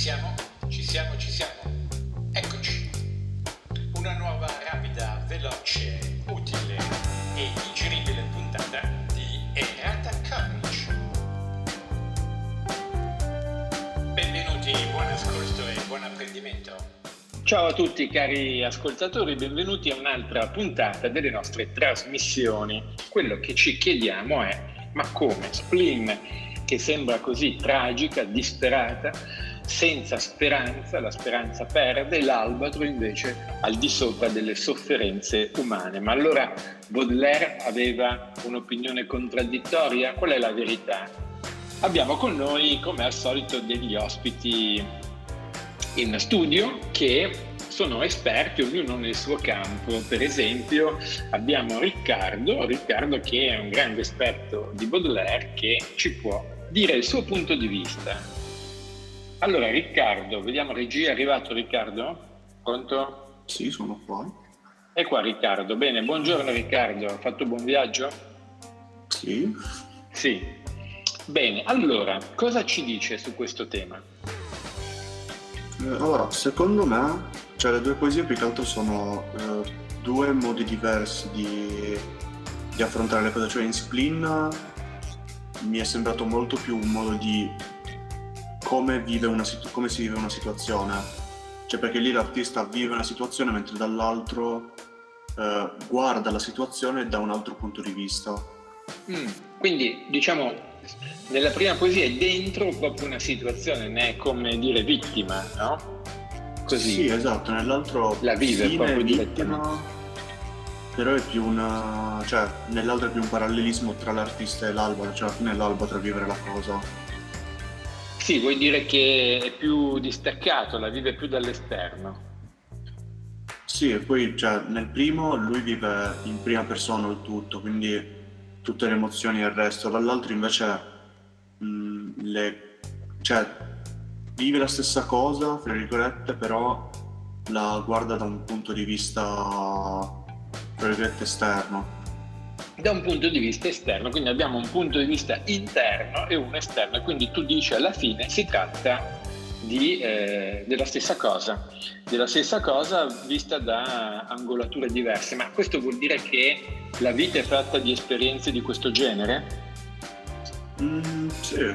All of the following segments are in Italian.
siamo? Ci siamo, ci siamo. Eccoci. Una nuova, rapida, veloce, utile e digeribile puntata di Errata Courage. Benvenuti, buon ascolto e buon apprendimento. Ciao a tutti cari ascoltatori, benvenuti a un'altra puntata delle nostre trasmissioni. Quello che ci chiediamo è, ma come Splin, che sembra così tragica, disperata, senza speranza, la speranza perde, l'albatro invece al di sopra delle sofferenze umane. Ma allora Baudelaire aveva un'opinione contraddittoria? Qual è la verità? Abbiamo con noi, come al solito, degli ospiti in studio che sono esperti, ognuno nel suo campo. Per esempio abbiamo Riccardo, Riccardo che è un grande esperto di Baudelaire che ci può dire il suo punto di vista. Allora, Riccardo, vediamo regia, è arrivato Riccardo? Pronto? Sì, sono qua. È qua Riccardo, bene, buongiorno Riccardo, ha fatto buon viaggio? Sì. Sì. Bene, allora, cosa ci dice su questo tema? Eh, allora, secondo me, cioè le due poesie più che altro sono eh, due modi diversi di, di affrontare le cose, cioè in Spleen mi è sembrato molto più un modo di come, una, come si vive una situazione. Cioè perché lì l'artista vive una situazione mentre dall'altro eh, guarda la situazione da un altro punto di vista. Mm, quindi diciamo nella prima poesia è dentro proprio una situazione, ne è come dire vittima, no? Così. Sì, esatto, nell'altro la vive proprio vittima, però è più una cioè nell'altro è più un parallelismo tra l'artista e l'alba, cioè alla fine l'alba tra vivere la cosa. Sì, vuoi dire che è più distaccato, la vive più dall'esterno. Sì, e poi cioè, nel primo lui vive in prima persona il tutto, quindi tutte le emozioni e il resto, dall'altro invece mh, le, cioè, vive la stessa cosa, fra virgolette, però la guarda da un punto di vista, fra virgolette, esterno da un punto di vista esterno, quindi abbiamo un punto di vista interno e uno esterno, e quindi tu dici alla fine si tratta di, eh, della stessa cosa, della stessa cosa vista da angolature diverse, ma questo vuol dire che la vita è fatta di esperienze di questo genere? Mm, sì,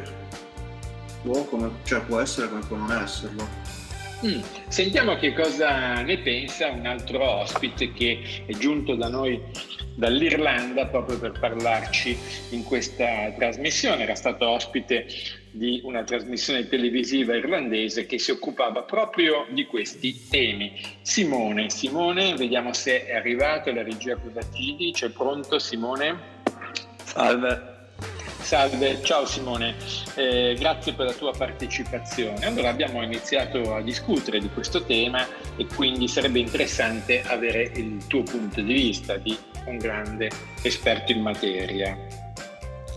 può, come, cioè, può essere come può non esserlo. Mm. Sentiamo che cosa ne pensa un altro ospite che è giunto da noi dall'Irlanda proprio per parlarci in questa trasmissione. Era stato ospite di una trasmissione televisiva irlandese che si occupava proprio di questi temi. Simone, Simone, vediamo se è arrivato, la regia cosa ci dice. Pronto Simone? Salve. Salve, ciao Simone, eh, grazie per la tua partecipazione. Allora abbiamo iniziato a discutere di questo tema e quindi sarebbe interessante avere il tuo punto di vista di un grande esperto in materia.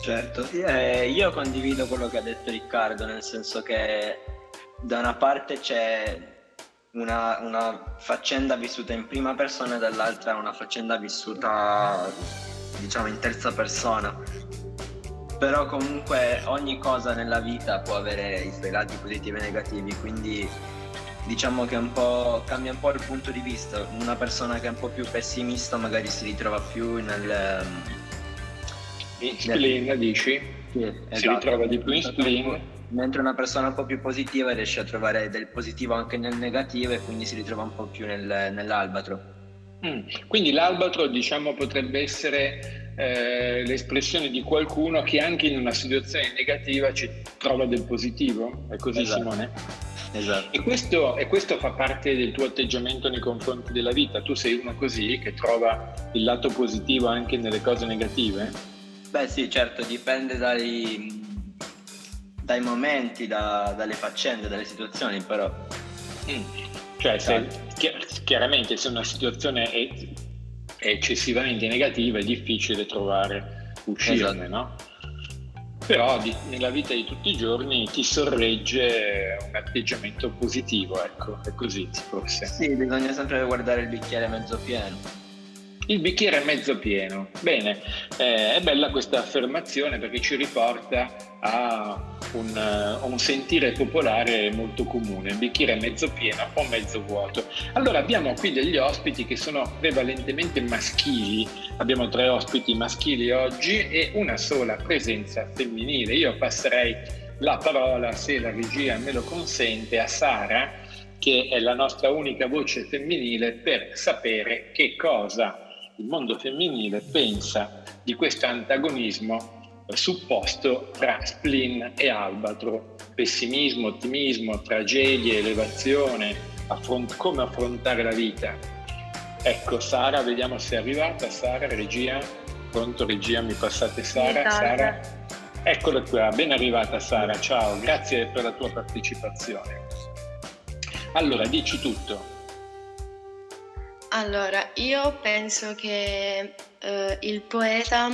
Certo, eh, io condivido quello che ha detto Riccardo, nel senso che da una parte c'è una, una faccenda vissuta in prima persona e dall'altra una faccenda vissuta diciamo in terza persona però comunque ogni cosa nella vita può avere i suoi lati positivi e negativi, quindi diciamo che un po' cambia un po' il punto di vista. Una persona che è un po' più pessimista magari si ritrova più nel... In spleen, nel... dici? Sì, esatto. Si ritrova di più in spleen. Mentre una persona un po' più positiva riesce a trovare del positivo anche nel negativo e quindi si ritrova un po' più nel, nell'albatro. Mm. Quindi l'albatro diciamo potrebbe essere eh, l'espressione di qualcuno che anche in una situazione negativa ci trova del positivo. È così esatto. Simone? Esatto. E questo, e questo, fa parte del tuo atteggiamento nei confronti della vita. Tu sei uno così che trova il lato positivo anche nelle cose negative? Beh sì, certo, dipende dai, dai momenti, da, dalle faccende, dalle situazioni, però... Mm. Cioè, se, chiaramente se una situazione è è eccessivamente negativa è difficile trovare uscirne, esatto. no? Però di, nella vita di tutti i giorni ti sorregge un atteggiamento positivo, ecco, è così forse. Sì, bisogna sempre guardare il bicchiere mezzo pieno. Il bicchiere è mezzo pieno. Bene, eh, è bella questa affermazione perché ci riporta a un, uh, un, sentire popolare molto comune, bicchiere mezzo pieno o mezzo vuoto. Allora abbiamo qui degli ospiti che sono prevalentemente maschili, abbiamo tre ospiti maschili oggi e una sola presenza femminile. Io passerei la parola, se la regia me lo consente, a Sara, che è la nostra unica voce femminile, per sapere che cosa il mondo femminile pensa di questo antagonismo supposto tra spleen e albatro, pessimismo, ottimismo, tragedie, elevazione, affront- come affrontare la vita. Ecco, Sara, vediamo se è arrivata. Sara, regia, pronto regia, mi passate Sara? Sara? Eccola qua, ben arrivata Sara, ciao, grazie per la tua partecipazione. Allora, dici tutto. Allora, io penso che eh, il poeta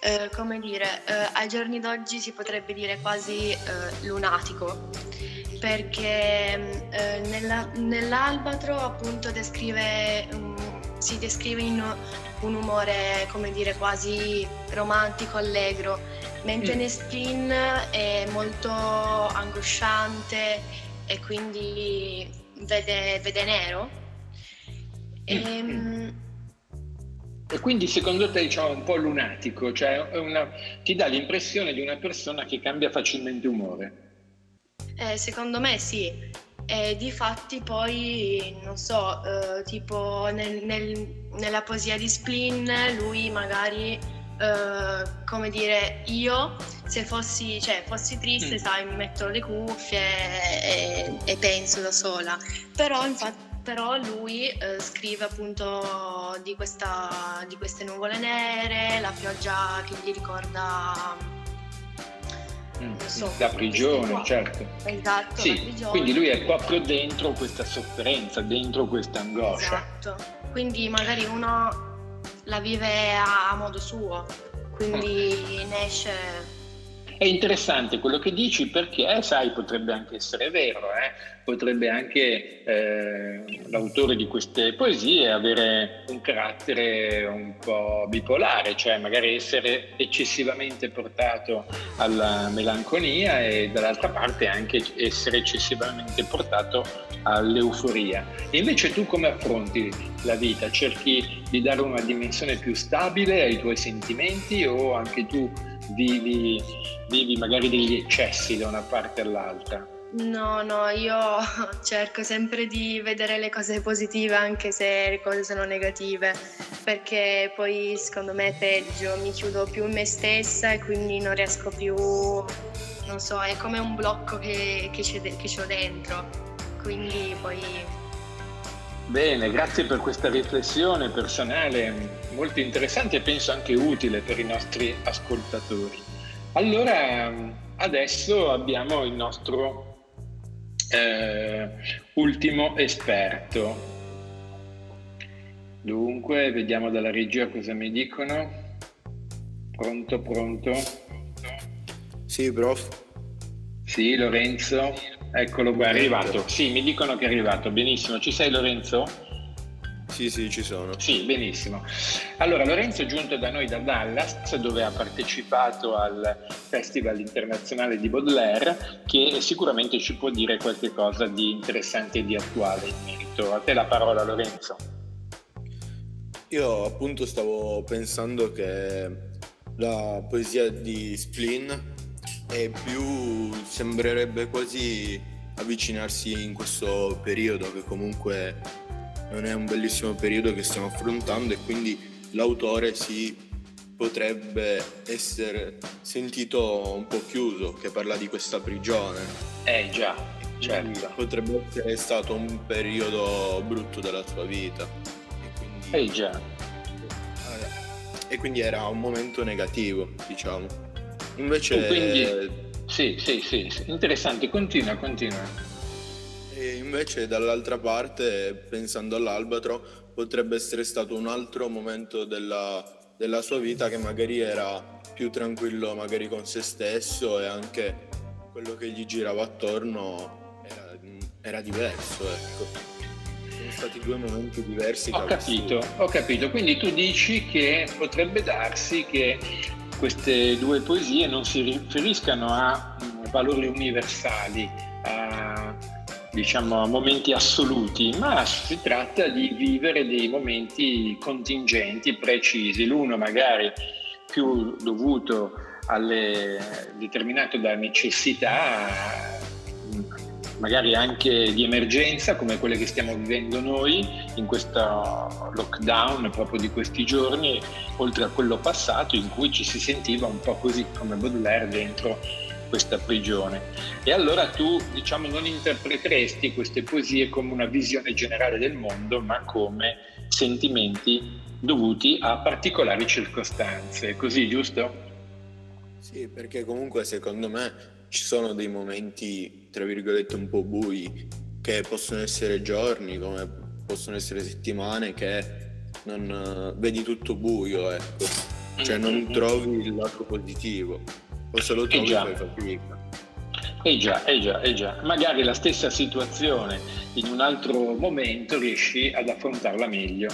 eh, come dire, eh, ai giorni d'oggi si potrebbe dire quasi eh, lunatico, perché eh, nella, nell'albatro appunto descrive, um, si descrive in un umore, come dire, quasi romantico, allegro, mentre mm. Nestlin è molto angosciante e quindi vede, vede nero. E, ehm, e quindi secondo te diciamo, un po' lunatico, cioè una, ti dà l'impressione di una persona che cambia facilmente umore? Eh, secondo me sì. E di fatti poi, non so, eh, tipo nel, nel, nella poesia di Splin lui magari, eh, come dire, io se fossi, cioè, fossi triste, mm. sai, mi metto le cuffie e, e penso da sola. Però infatti però lui eh, scrive appunto di, questa, di, queste nuvole nere, la pioggia che gli ricorda mm, so, la prigione, certo. Esatto, sì, prigione. Quindi lui è proprio dentro questa sofferenza, dentro questa angoscia. Esatto. Quindi magari uno la vive a, a modo suo, quindi mm. ne esce è interessante quello che dici perché, sai, potrebbe anche essere vero, eh? potrebbe anche eh, l'autore di queste poesie avere un carattere un po' bipolare, cioè magari essere eccessivamente portato alla melanconia e dall'altra parte anche essere eccessivamente portato all'euforia. E invece tu come affronti la vita? Cerchi di dare una dimensione più stabile ai tuoi sentimenti o anche tu vivi vivi magari degli eccessi da una parte all'altra? No, no, io cerco sempre di vedere le cose positive anche se le cose sono negative, perché poi secondo me è peggio, mi chiudo più in me stessa e quindi non riesco più, non so, è come un blocco che, che, c'è, che ho dentro, quindi poi... Bene, grazie per questa riflessione personale molto interessante e penso anche utile per i nostri ascoltatori. Allora, adesso abbiamo il nostro eh, ultimo esperto. Dunque, vediamo dalla regia cosa mi dicono. Pronto, pronto? Sì, prof. Sì, Lorenzo. Eccolo qua, è arrivato. Sì, mi dicono che è arrivato. Benissimo. Ci sei Lorenzo? Sì, sì, ci sono. Sì, benissimo. Allora, Lorenzo è giunto da noi da Dallas, dove ha partecipato al Festival internazionale di Baudelaire, che sicuramente ci può dire qualche cosa di interessante e di attuale in merito. A te la parola, Lorenzo. Io appunto stavo pensando che la poesia di Splin è più sembrerebbe quasi avvicinarsi in questo periodo che comunque non è un bellissimo periodo che stiamo affrontando e quindi l'autore si potrebbe essere sentito un po' chiuso, che parla di questa prigione. Eh già, certo. Potrebbe essere stato un periodo brutto della sua vita. E quindi, eh già. Eh, e quindi era un momento negativo, diciamo. Invece... Quindi, sì, sì, sì, interessante, continua, continua. E invece dall'altra parte, pensando all'Albatro, potrebbe essere stato un altro momento della, della sua vita che magari era più tranquillo magari con se stesso e anche quello che gli girava attorno era, era diverso, ecco. Sono stati due momenti diversi. Ho capito, ho capito. Quindi tu dici che potrebbe darsi che queste due poesie non si riferiscano a valori universali, a diciamo, momenti assoluti, ma si tratta di vivere dei momenti contingenti, precisi, l'uno magari più dovuto alle, determinato da necessità magari anche di emergenza come quelle che stiamo vivendo noi in questo lockdown proprio di questi giorni, oltre a quello passato in cui ci si sentiva un po' così come Baudelaire dentro questa prigione. E allora tu diciamo non interpreteresti queste poesie come una visione generale del mondo, ma come sentimenti dovuti a particolari circostanze, così giusto? Sì, perché comunque secondo me ci sono dei momenti, tra virgolette, un po' bui, che possono essere giorni, come possono essere settimane, che non vedi tutto buio, ecco. Cioè non mm-hmm. trovi il lato positivo, o se lo eh trovi fai fatica. Eh già, eh già, eh già. Magari la stessa situazione in un altro momento riesci ad affrontarla meglio.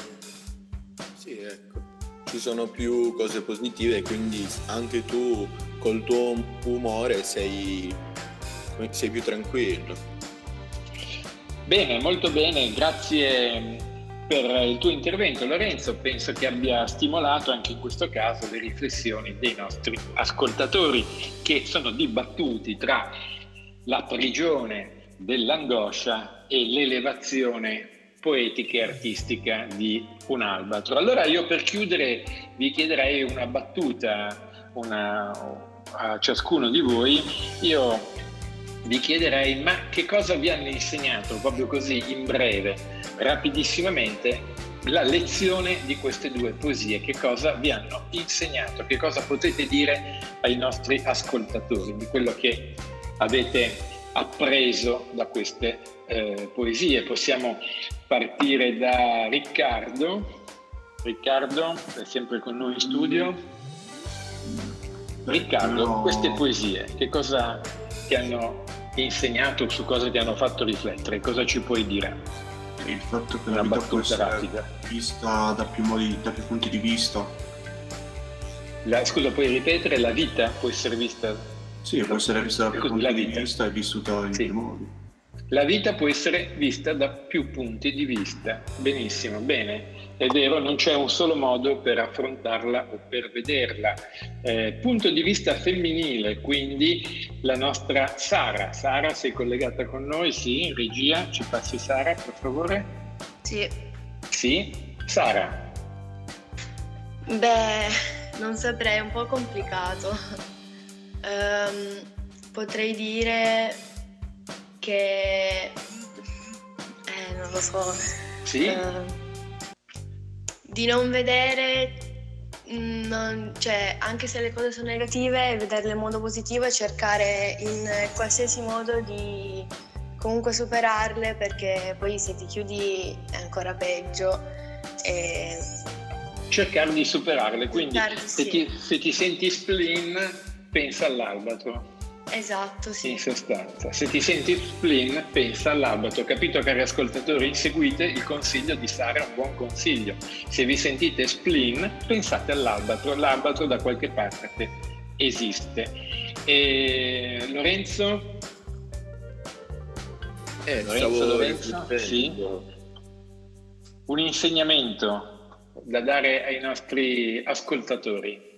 Sì, ecco. Ci sono più cose positive quindi anche tu col tuo umore sei, sei più tranquillo. Bene, molto bene, grazie per il tuo intervento Lorenzo, penso che abbia stimolato anche in questo caso le riflessioni dei nostri ascoltatori che sono dibattuti tra la prigione dell'angoscia e l'elevazione poetica e artistica di un albatro. Allora io per chiudere vi chiederei una battuta, una, a ciascuno di voi, io vi chiederei ma che cosa vi hanno insegnato proprio così in breve, rapidissimamente, la lezione di queste due poesie, che cosa vi hanno insegnato, che cosa potete dire ai nostri ascoltatori di quello che avete appreso da queste eh, poesie. Possiamo partire da Riccardo. Riccardo è sempre con noi in studio. Riccardo, queste poesie, che cosa ti hanno insegnato, su cosa ti hanno fatto riflettere? Cosa ci puoi dire? Il fatto che Una la vita può essere rapida. vista da più, modi, da più punti di vista. La, scusa, puoi ripetere? La vita può essere vista? Sì, può essere vista da più punti di vista e vissuta in sì. più modi. La vita può essere vista da più punti di vista. Benissimo, bene. È vero, non c'è un solo modo per affrontarla o per vederla. Eh, punto di vista femminile, quindi la nostra Sara. Sara, sei collegata con noi? Sì, in regia, ci passi Sara, per favore? Sì. Sì? Sara? Beh, non saprei, è un po' complicato. Um, potrei dire che... Eh, non lo so. Sì? Uh, di non vedere, mm, non, cioè, anche se le cose sono negative, vederle in modo positivo e cercare in qualsiasi modo di comunque superarle perché poi se ti chiudi è ancora peggio. E... Cercare di superarle, quindi se, ti, se ti senti spleen pensa all'albatro. Esatto, sì. In sostanza, se ti senti spleen, pensa all'albatro. Capito, cari ascoltatori? Seguite il consiglio di Sara, un buon consiglio. Se vi sentite spleen, pensate all'albatro. L'albatro da qualche parte esiste. E Lorenzo? Eh, Lorenzo, Lorenzo? Sì. Un insegnamento da dare ai nostri ascoltatori.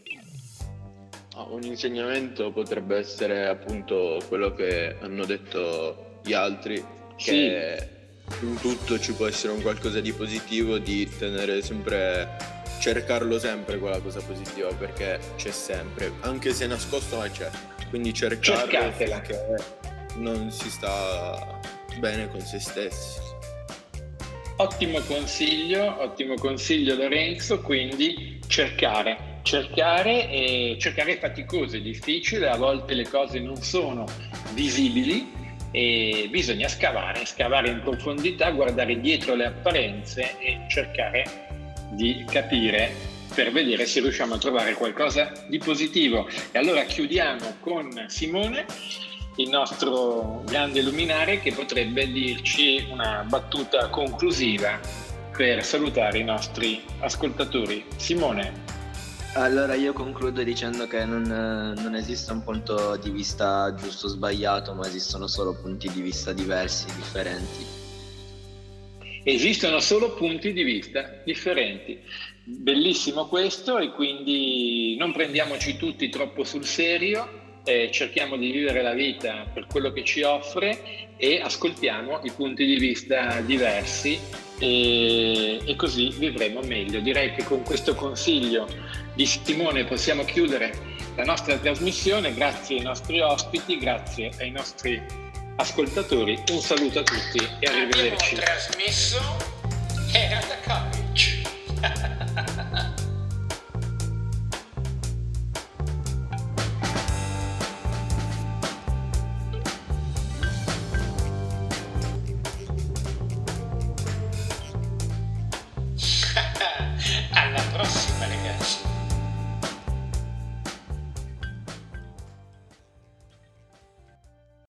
Un insegnamento potrebbe essere appunto quello che hanno detto gli altri, che sì. in tutto ci può essere un qualcosa di positivo, di tenere sempre, cercarlo sempre quella cosa positiva, perché c'è sempre, anche se nascosto ma c'è. Quindi cercarlo Cercatela. finché non si sta bene con se stessi. Ottimo consiglio, ottimo consiglio Lorenzo, quindi cercare cercare, e cercare è faticoso, è difficile, a volte le cose non sono visibili e bisogna scavare, scavare in profondità, guardare dietro le apparenze e cercare di capire per vedere se riusciamo a trovare qualcosa di positivo. E allora chiudiamo con Simone, il nostro grande luminare, che potrebbe dirci una battuta conclusiva per salutare i nostri ascoltatori. Simone. Allora io concludo dicendo che non, non, esiste un punto di vista giusto o sbagliato, ma esistono solo punti di vista diversi, differenti. Esistono solo punti di vista differenti. Bellissimo questo e quindi non prendiamoci tutti troppo sul serio, eh, cerchiamo di vivere la vita per quello che ci offre e ascoltiamo i punti di vista diversi e, e così vivremo meglio. Direi che con questo consiglio di Simone possiamo chiudere la nostra trasmissione. Grazie ai nostri ospiti, grazie ai nostri ascoltatori. Un saluto a tutti e arrivederci. Abbiamo trasmesso Era da College.